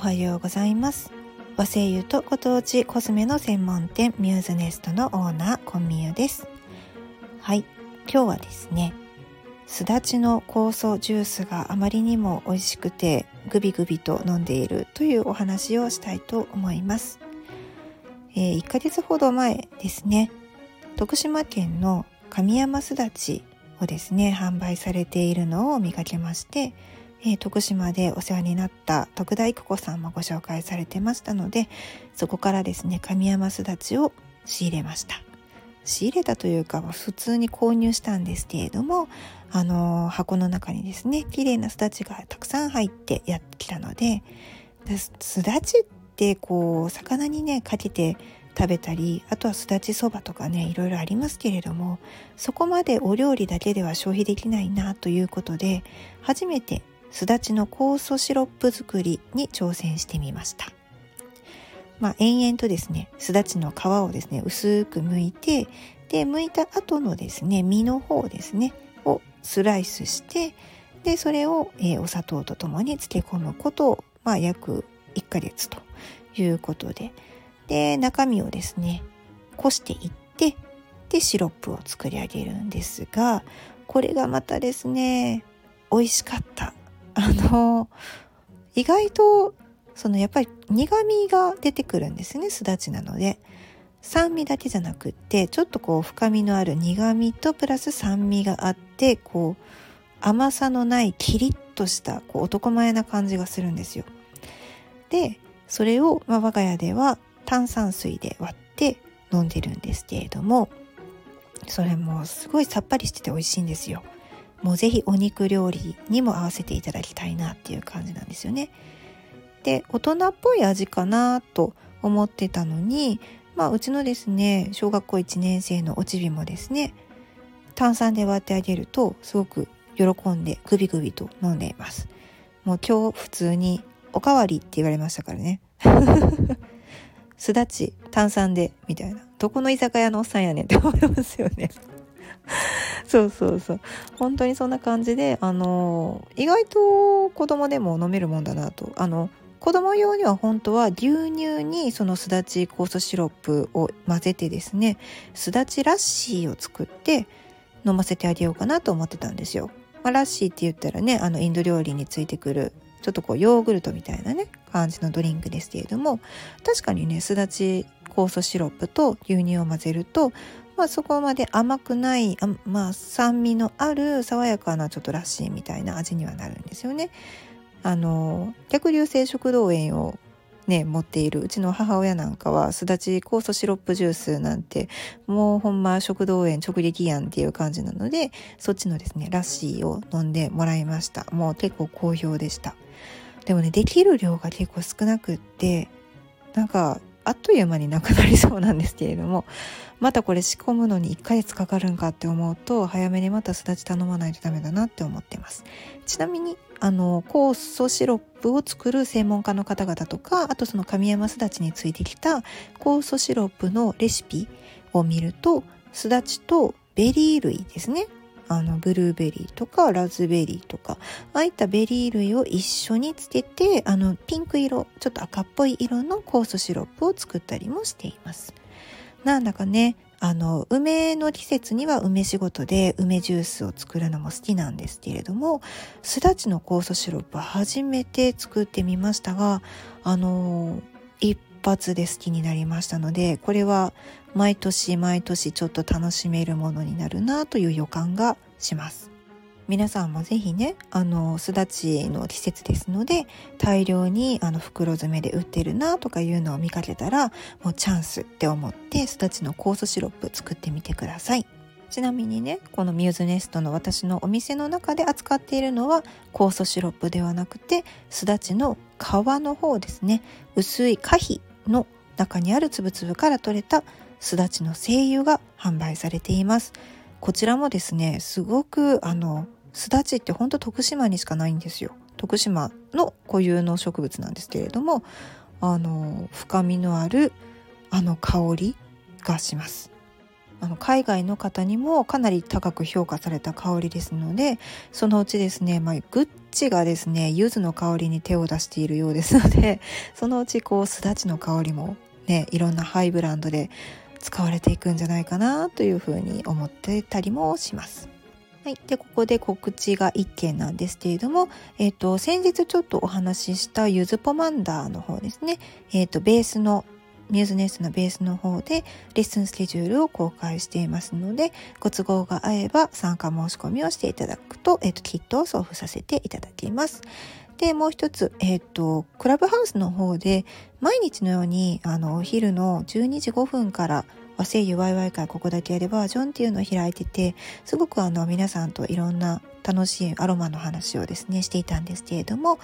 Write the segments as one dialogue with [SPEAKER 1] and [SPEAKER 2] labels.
[SPEAKER 1] おはようございます。和製油とご当地コスメの専門店ミューズネストのオーナーコンミユです。はい今日はですねすだちの酵素ジュースがあまりにも美味しくてグビグビと飲んでいるというお話をしたいと思います、えー、1ヶ月ほど前ですね徳島県の神山すだちをですね販売されているのを見かけましてえー、徳島でお世話になった徳田育子さんもご紹介されてましたのでそこからですね神山すだちを仕入れました。仕入れたというか普通に購入したんですけれどもあのー、箱の中にですね綺麗なすだちがたくさん入ってやってきたのですだちってこう魚にねかけて食べたりあとはすだちそばとかねいろいろありますけれどもそこまでお料理だけでは消費できないなということで初めてすだちの酵素シロップ作りに挑戦してみました。まあ、延々とですね、すだちの皮をですね、薄く剥いて、で、剥いた後のですね、実の方ですね、をスライスして、で、それを、えー、お砂糖とともに漬け込むことを、まあ、約1ヶ月ということで、で、中身をですね、こしていって、で、シロップを作り上げるんですが、これがまたですね、美味しかった。あの意外とそのやっぱり苦味が出てくるんですねすだちなので。酸味だけじゃなくってちょっとこう深みのある苦味とプラス酸味があってこう甘さのないキリッとしたこう男前な感じがするんですよ。でそれを、まあ、我が家では炭酸水で割って飲んでるんですけれどもそれもすごいさっぱりしてて美味しいんですよ。もうぜひお肉料理にも合わせていただきたいなっていう感じなんですよね。で大人っぽい味かなと思ってたのに、まあ、うちのですね小学校1年生のおちびもですね炭酸で割ってあげるとすごく喜んでグビグビと飲んでいます。もう今日普通におかわりって言われましたからね。すだち炭酸でみたいなどこの居酒屋のおっさんやねんって思いますよね そうそうそう本当にそんな感じであの意外と子供でも飲めるもんだなとあの子供用には本当は牛乳にそのすだち酵素シロップを混ぜてですねすだちラッシーを作って飲ませてあげようかなと思ってたんですよ。まあ、ラッシーって言ったらねあのインド料理についてくるちょっとこうヨーグルトみたいなね感じのドリンクですけれども確かにねすだち酵素シロップと牛乳を混ぜるとまあ、そこまで甘くないあ、まあ、酸味のある爽やかなちょっとラッシーみたいな味にはなるんですよね。あの逆流性食道炎をね持っているうちの母親なんかはすだち酵素シロップジュースなんてもうほんま食道炎直撃やんっていう感じなのでそっちのですねラッシーを飲んでもらいましたもう結構好評でしたでもねできる量が結構少なくってなんかあっという間になくなりそうなんですけれどもまたこれ仕込むのに1ヶ月かかるんかって思うと早めにまたすだち頼まないとダメだなって思ってます。ちなみにあの酵素シロップを作る専門家の方々とかあとその神山すだちについてきた酵素シロップのレシピを見るとすだちとベリー類ですね。あのブルーベリーとかラズベリーとかああいったベリー類を一緒につけてあのピンク色ちょっと赤っぽい色の酵素シロップを作ったりもしています。なんだかねあの梅の季節には梅仕事で梅ジュースを作るのも好きなんですけれどもすだちの酵素シロップ初めて作ってみましたがあの一発で好きになりましたのでこれは毎年毎年ちょっと楽しめるものになるなという予感がします。皆さんもぜひねあのすだちの季節ですので大量にあの袋詰めで売ってるなとかいうのを見かけたらもうチャンスって思ってすだちの酵素シロップ作ってみてください。ちなみにねこのミューズネストの私のお店の中で扱っているのは酵素シロップではなくてすだちの皮の方ですね。薄い果皮の中にあるつぶつぶから取れたすだちの精油が販売されています。こちらもですねすごくあのすだちってほんと徳島にしかないんですよ。徳島の固有の植物なんですけれどもあの深みのあるあの香りがします。あの海外の方にもかなり高く評価された香りですのでそのうちですね、まあ、グッチがですね柚子の香りに手を出しているようですので そのうちこうすだちの香りもねいろんなハイブランドで使われていくんじゃないかなというふうに思ってたりもします。はい、でここで告知が1件なんですけれども、えーと、先日ちょっとお話ししたゆずポマンダーの方ですね、えーと、ベースのニューズネスのベースの方でレッスンスケジュールを公開していますのでご都合が合えば参加申し込みをしていただくと,、えーと、キットを送付させていただきます。でもう一つ、えっ、ー、とクラブハウスの方で毎日のようにあのお昼の12時5分から和製油ワイワイ会ここだけやるバージョンっていうのを開いててすごくあの皆さんといろんな楽しいアロマの話をですねしていたんですけれども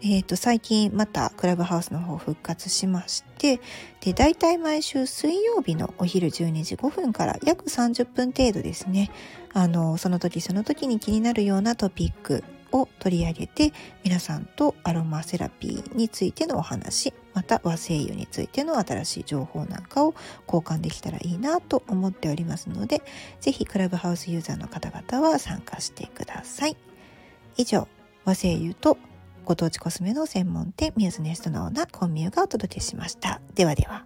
[SPEAKER 1] えー、と最近またクラブハウスの方復活しましてで大体毎週水曜日のお昼12時5分から約30分程度ですね。あのその時その時に気になるようなトピックを取り上げて皆さんとアロマセラピーについてのお話また和精油についての新しい情報なんかを交換できたらいいなと思っておりますので是非クラブハウスユーザーの方々は参加してください。以上和精油とご当地コスメの専門店ミューズネストのオーナーコンミューがお届けしました。ではでは。